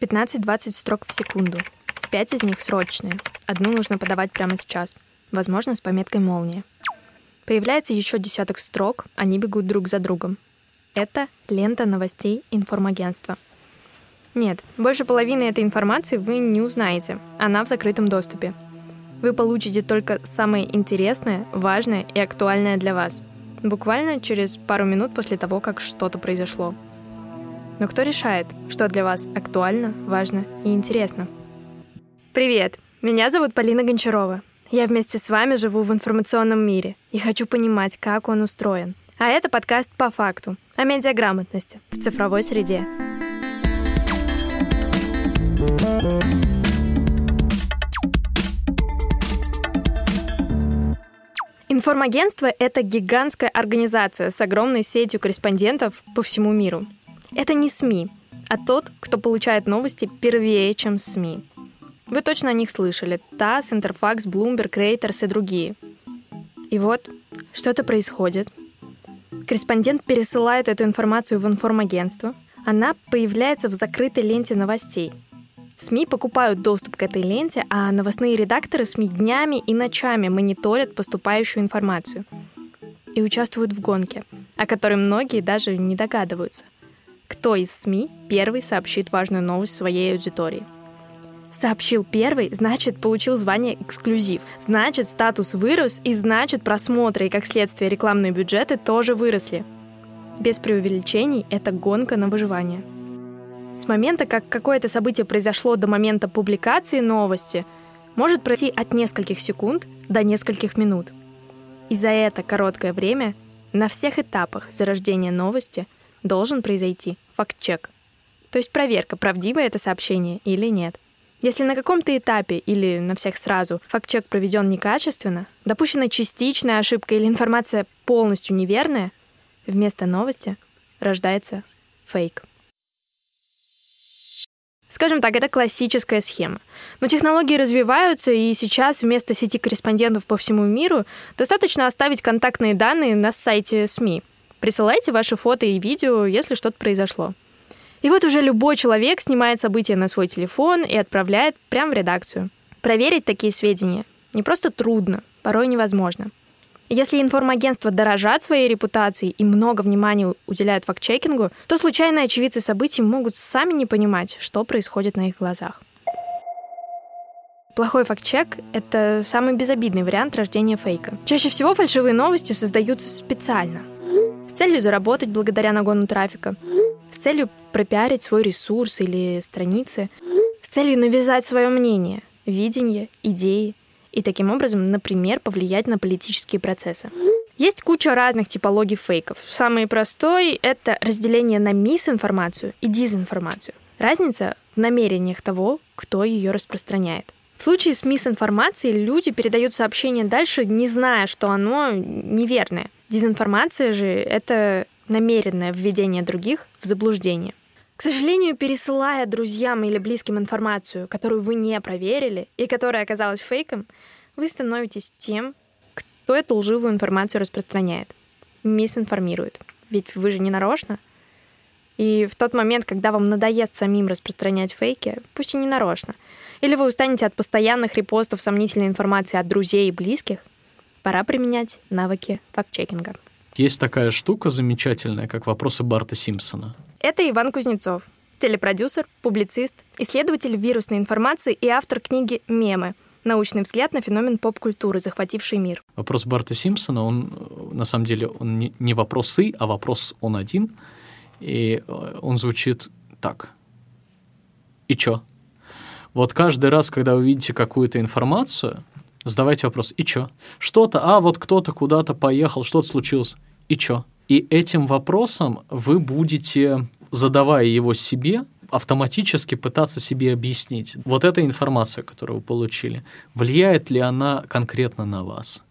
15-20 строк в секунду. Пять из них срочные. Одну нужно подавать прямо сейчас. Возможно, с пометкой «молния». Появляется еще десяток строк, они бегут друг за другом. Это лента новостей информагентства. Нет, больше половины этой информации вы не узнаете. Она в закрытом доступе. Вы получите только самое интересное, важное и актуальное для вас. Буквально через пару минут после того, как что-то произошло. Но кто решает, что для вас актуально, важно и интересно? Привет! Меня зовут Полина Гончарова. Я вместе с вами живу в информационном мире и хочу понимать, как он устроен. А это подкаст «По факту» о медиаграмотности в цифровой среде. Информагентство — это гигантская организация с огромной сетью корреспондентов по всему миру. Это не СМИ, а тот, кто получает новости первее, чем СМИ. Вы точно о них слышали. ТАСС, Интерфакс, Bloomberg, Reuters и другие. И вот, что-то происходит. Корреспондент пересылает эту информацию в информагентство. Она появляется в закрытой ленте новостей. СМИ покупают доступ к этой ленте, а новостные редакторы СМИ днями и ночами мониторят поступающую информацию и участвуют в гонке, о которой многие даже не догадываются. Кто из СМИ первый сообщит важную новость своей аудитории – Сообщил первый, значит, получил звание эксклюзив. Значит, статус вырос, и значит, просмотры и, как следствие, рекламные бюджеты тоже выросли. Без преувеличений, это гонка на выживание. С момента, как какое-то событие произошло до момента публикации новости, может пройти от нескольких секунд до нескольких минут. И за это короткое время на всех этапах зарождения новости должен произойти факт-чек. То есть проверка, правдиво это сообщение или нет – если на каком-то этапе или на всех сразу факт-чек проведен некачественно, допущена частичная ошибка или информация полностью неверная, вместо новости рождается фейк. Скажем так, это классическая схема. Но технологии развиваются, и сейчас вместо сети корреспондентов по всему миру достаточно оставить контактные данные на сайте СМИ. Присылайте ваши фото и видео, если что-то произошло. И вот уже любой человек снимает события на свой телефон и отправляет прямо в редакцию. Проверить такие сведения не просто трудно, порой невозможно. Если информагентства дорожат своей репутацией и много внимания уделяют факт-чекингу, то случайные очевидцы событий могут сами не понимать, что происходит на их глазах. Плохой факт-чек — это самый безобидный вариант рождения фейка. Чаще всего фальшивые новости создаются специально, целью заработать благодаря нагону трафика, с целью пропиарить свой ресурс или страницы, с целью навязать свое мнение, видение, идеи и таким образом, например, повлиять на политические процессы. Есть куча разных типологий фейков. Самый простой — это разделение на мисинформацию и дезинформацию. Разница в намерениях того, кто ее распространяет. В случае с мисинформацией люди передают сообщение дальше, не зная, что оно неверное. Дезинформация же — это намеренное введение других в заблуждение. К сожалению, пересылая друзьям или близким информацию, которую вы не проверили и которая оказалась фейком, вы становитесь тем, кто эту лживую информацию распространяет, мисинформирует. Ведь вы же не нарочно. И в тот момент, когда вам надоест самим распространять фейки, пусть и не нарочно, или вы устанете от постоянных репостов сомнительной информации от друзей и близких, пора применять навыки факт-чекинга. Есть такая штука замечательная, как вопросы Барта Симпсона. Это Иван Кузнецов, телепродюсер, публицист, исследователь вирусной информации и автор книги «Мемы. Научный взгляд на феномен поп-культуры, захвативший мир». Вопрос Барта Симпсона, он на самом деле он не вопросы, а вопрос он один. И э, он звучит так. И чё? Вот каждый раз, когда вы видите какую-то информацию, задавайте вопрос, и чё? Что-то, а вот кто-то куда-то поехал, что-то случилось и чё? И этим вопросом вы будете, задавая его себе, автоматически пытаться себе объяснить, вот эта информация, которую вы получили, влияет ли она конкретно на вас?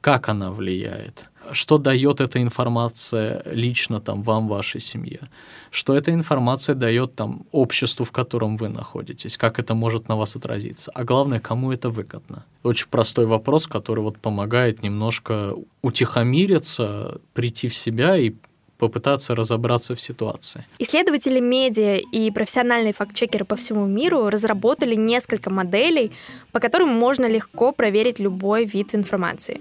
Как она влияет? Что дает эта информация лично там вам, вашей семье, что эта информация дает там обществу, в котором вы находитесь, как это может на вас отразиться, а главное, кому это выгодно. Очень простой вопрос, который вот помогает немножко утихомириться, прийти в себя и попытаться разобраться в ситуации. Исследователи медиа и профессиональные фактчекеры по всему миру разработали несколько моделей, по которым можно легко проверить любой вид информации.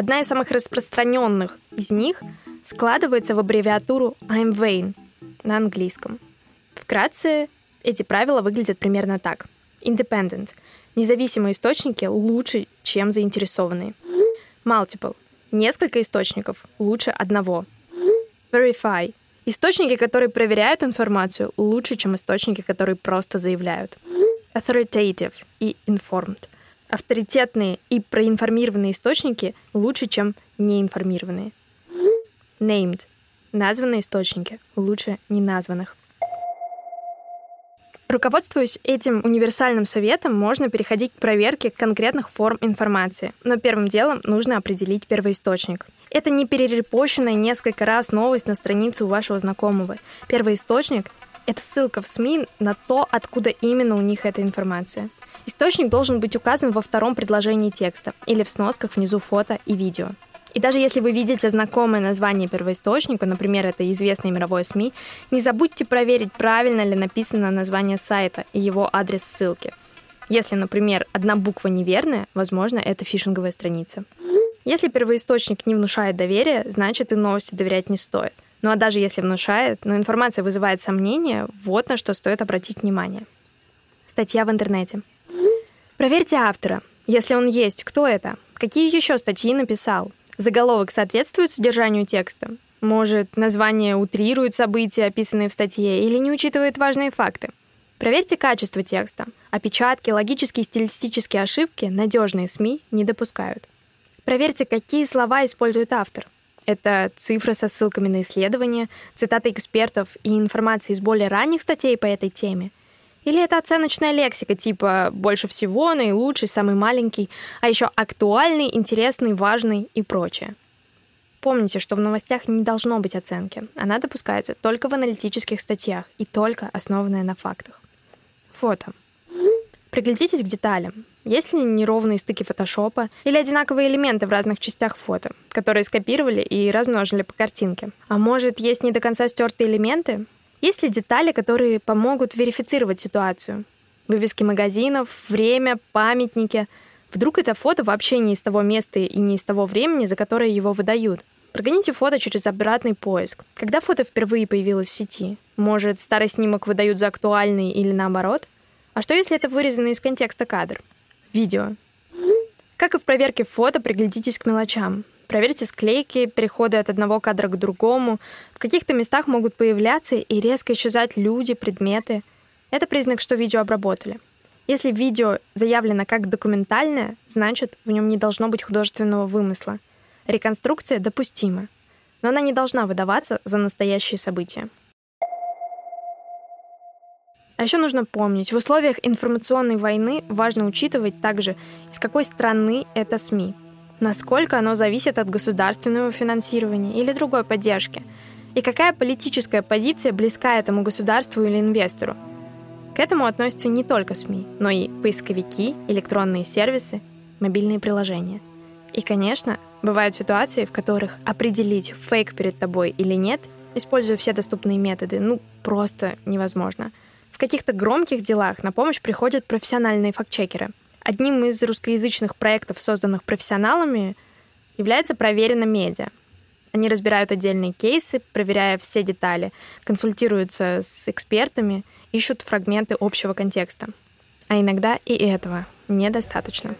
Одна из самых распространенных из них складывается в аббревиатуру I'm Vain на английском. Вкратце, эти правила выглядят примерно так. Independent. Независимые источники лучше, чем заинтересованные. Multiple. Несколько источников лучше одного. Verify. Источники, которые проверяют информацию, лучше, чем источники, которые просто заявляют. Authoritative и informed. Авторитетные и проинформированные источники лучше, чем неинформированные. Named. Названные источники лучше неназванных. Руководствуясь этим универсальным советом, можно переходить к проверке конкретных форм информации. Но первым делом нужно определить первоисточник. Это не перерепощенная несколько раз новость на страницу у вашего знакомого. Первоисточник — это ссылка в СМИ на то, откуда именно у них эта информация. Источник должен быть указан во втором предложении текста или в сносках внизу фото и видео. И даже если вы видите знакомое название первоисточника, например, это известное мировое СМИ, не забудьте проверить, правильно ли написано название сайта и его адрес ссылки. Если, например, одна буква неверная, возможно, это фишинговая страница. Если первоисточник не внушает доверия, значит и новости доверять не стоит. Ну а даже если внушает, но информация вызывает сомнения, вот на что стоит обратить внимание. Статья в интернете. Проверьте автора. Если он есть, кто это? Какие еще статьи написал? Заголовок соответствует содержанию текста? Может, название утрирует события, описанные в статье, или не учитывает важные факты? Проверьте качество текста. Опечатки, логические и стилистические ошибки надежные СМИ не допускают. Проверьте, какие слова использует автор. Это цифры со ссылками на исследования, цитаты экспертов и информация из более ранних статей по этой теме – или это оценочная лексика типа «больше всего», «наилучший», «самый маленький», а еще «актуальный», «интересный», «важный» и прочее. Помните, что в новостях не должно быть оценки. Она допускается только в аналитических статьях и только основанная на фактах. Фото. Приглядитесь к деталям. Есть ли неровные стыки фотошопа или одинаковые элементы в разных частях фото, которые скопировали и размножили по картинке? А может, есть не до конца стертые элементы? Есть ли детали, которые помогут верифицировать ситуацию? Вывески магазинов, время, памятники. Вдруг это фото вообще не из того места и не из того времени, за которое его выдают. Прогоните фото через обратный поиск. Когда фото впервые появилось в сети? Может, старый снимок выдают за актуальный или наоборот? А что, если это вырезанный из контекста кадр? Видео. Как и в проверке фото, приглядитесь к мелочам. Проверьте склейки, переходы от одного кадра к другому. В каких-то местах могут появляться и резко исчезать люди, предметы. Это признак, что видео обработали. Если видео заявлено как документальное, значит, в нем не должно быть художественного вымысла. Реконструкция допустима, но она не должна выдаваться за настоящие события. А еще нужно помнить, в условиях информационной войны важно учитывать также, из какой страны это СМИ – насколько оно зависит от государственного финансирования или другой поддержки, и какая политическая позиция близка этому государству или инвестору. К этому относятся не только СМИ, но и поисковики, электронные сервисы, мобильные приложения. И, конечно, бывают ситуации, в которых определить, фейк перед тобой или нет, используя все доступные методы, ну, просто невозможно. В каких-то громких делах на помощь приходят профессиональные фактчекеры – Одним из русскоязычных проектов, созданных профессионалами, является «Проверено медиа». Они разбирают отдельные кейсы, проверяя все детали, консультируются с экспертами, ищут фрагменты общего контекста. А иногда и этого недостаточно.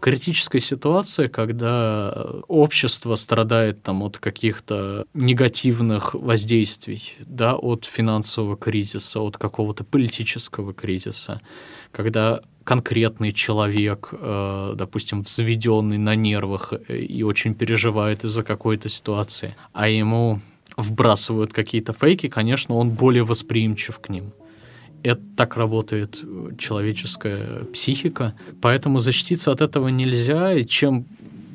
Критической ситуации, когда общество страдает там, от каких-то негативных воздействий, да, от финансового кризиса, от какого-то политического кризиса, когда конкретный человек, э, допустим, взведенный на нервах и очень переживает из-за какой-то ситуации, а ему вбрасывают какие-то фейки, конечно, он более восприимчив к ним. Это так работает человеческая психика. Поэтому защититься от этого нельзя, и чем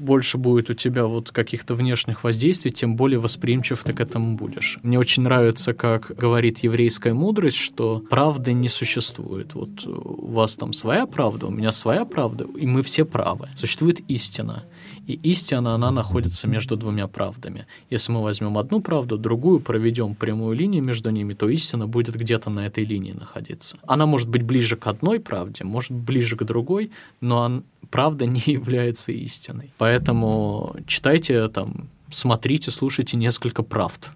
больше будет у тебя вот каких-то внешних воздействий, тем более восприимчив ты к этому будешь. Мне очень нравится, как говорит еврейская мудрость, что правды не существует. Вот у вас там своя правда, у меня своя правда, и мы все правы. Существует истина. И истина, она находится между двумя правдами. Если мы возьмем одну правду, другую, проведем прямую линию между ними, то истина будет где-то на этой линии находиться. Она может быть ближе к одной правде, может ближе к другой, но он, правда не является истиной. Поэтому читайте там, смотрите, слушайте несколько правд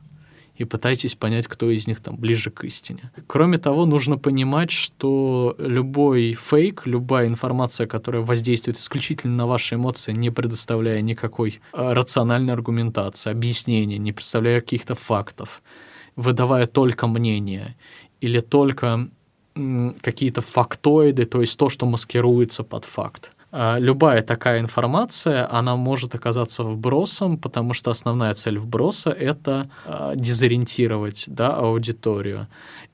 и пытайтесь понять, кто из них там ближе к истине. Кроме того, нужно понимать, что любой фейк, любая информация, которая воздействует исключительно на ваши эмоции, не предоставляя никакой э, рациональной аргументации, объяснения, не представляя каких-то фактов, выдавая только мнение или только какие-то фактоиды, то есть то, что маскируется под факт а, любая такая информация, она может оказаться вбросом, потому что основная цель вброса — это а, дезориентировать да, аудиторию.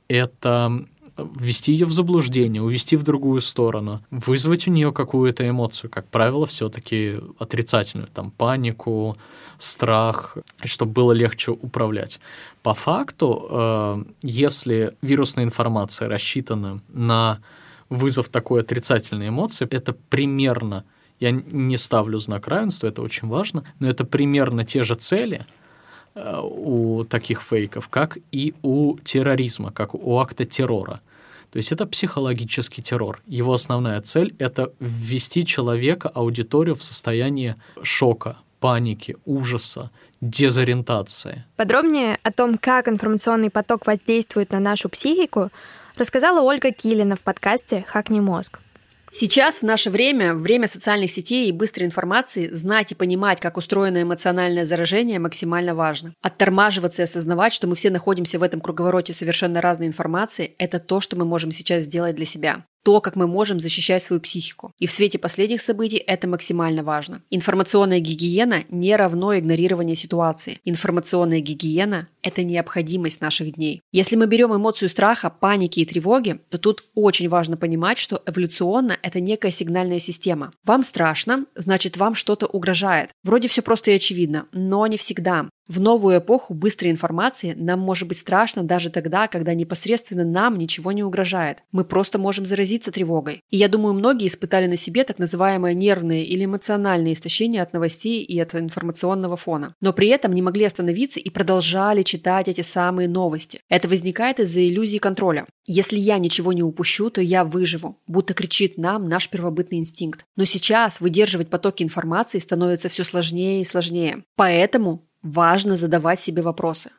Это ввести ее в заблуждение, увести в другую сторону, вызвать у нее какую-то эмоцию, как правило, все-таки отрицательную, там, панику, страх, чтобы было легче управлять. По факту, э, если вирусная информация рассчитана на вызов такой отрицательной эмоции, это примерно, я не ставлю знак равенства, это очень важно, но это примерно те же цели э, у таких фейков, как и у терроризма, как у акта террора. То есть это психологический террор. Его основная цель — это ввести человека, аудиторию в состояние шока, паники, ужаса, дезориентации. Подробнее о том, как информационный поток воздействует на нашу психику, рассказала Ольга Килина в подкасте «Хакни мозг». Сейчас, в наше время, время социальных сетей и быстрой информации, знать и понимать, как устроено эмоциональное заражение, максимально важно. Оттормаживаться и осознавать, что мы все находимся в этом круговороте совершенно разной информации, это то, что мы можем сейчас сделать для себя то, как мы можем защищать свою психику. И в свете последних событий это максимально важно. Информационная гигиена не равно игнорирование ситуации. Информационная гигиена – это необходимость наших дней. Если мы берем эмоцию страха, паники и тревоги, то тут очень важно понимать, что эволюционно это некая сигнальная система. Вам страшно, значит вам что-то угрожает. Вроде все просто и очевидно, но не всегда. В новую эпоху быстрой информации нам может быть страшно даже тогда, когда непосредственно нам ничего не угрожает. Мы просто можем заразиться тревогой. И я думаю, многие испытали на себе так называемое нервное или эмоциональное истощение от новостей и от информационного фона. Но при этом не могли остановиться и продолжали читать эти самые новости. Это возникает из-за иллюзии контроля. Если я ничего не упущу, то я выживу, будто кричит нам наш первобытный инстинкт. Но сейчас выдерживать потоки информации становится все сложнее и сложнее. Поэтому Важно задавать себе вопросы.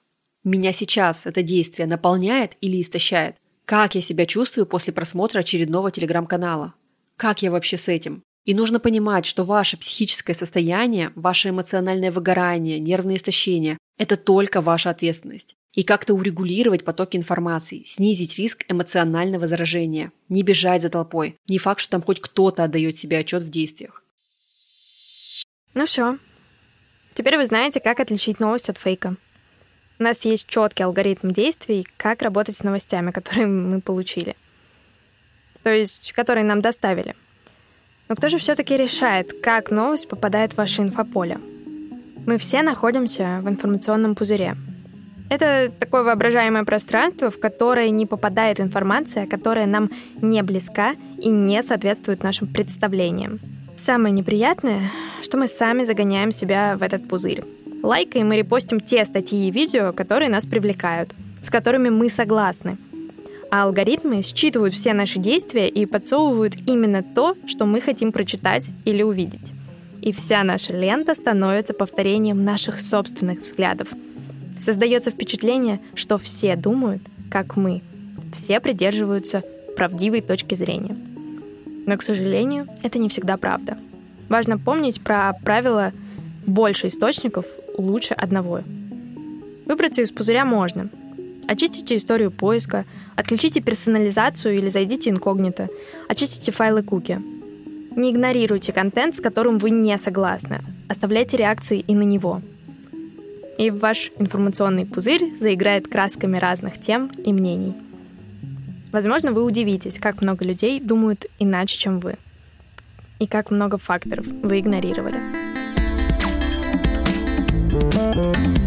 Меня сейчас это действие наполняет или истощает? Как я себя чувствую после просмотра очередного телеграм-канала? Как я вообще с этим? И нужно понимать, что ваше психическое состояние, ваше эмоциональное выгорание, нервное истощение – это только ваша ответственность. И как-то урегулировать потоки информации, снизить риск эмоционального заражения, не бежать за толпой. Не факт, что там хоть кто-то отдает себе отчет в действиях. Ну все, Теперь вы знаете, как отличить новость от фейка. У нас есть четкий алгоритм действий, как работать с новостями, которые мы получили. То есть, которые нам доставили. Но кто же все-таки решает, как новость попадает в ваше инфополе? Мы все находимся в информационном пузыре. Это такое воображаемое пространство, в которое не попадает информация, которая нам не близка и не соответствует нашим представлениям. Самое неприятное, что мы сами загоняем себя в этот пузырь. Лайкаем и репостим те статьи и видео, которые нас привлекают, с которыми мы согласны. А алгоритмы считывают все наши действия и подсовывают именно то, что мы хотим прочитать или увидеть. И вся наша лента становится повторением наших собственных взглядов. Создается впечатление, что все думают, как мы. Все придерживаются правдивой точки зрения. Но, к сожалению, это не всегда правда. Важно помнить про правило «больше источников лучше одного». Выбраться из пузыря можно. Очистите историю поиска, отключите персонализацию или зайдите инкогнито, очистите файлы куки. Не игнорируйте контент, с которым вы не согласны. Оставляйте реакции и на него. И ваш информационный пузырь заиграет красками разных тем и мнений. Возможно, вы удивитесь, как много людей думают иначе, чем вы. И как много факторов вы игнорировали. Thank you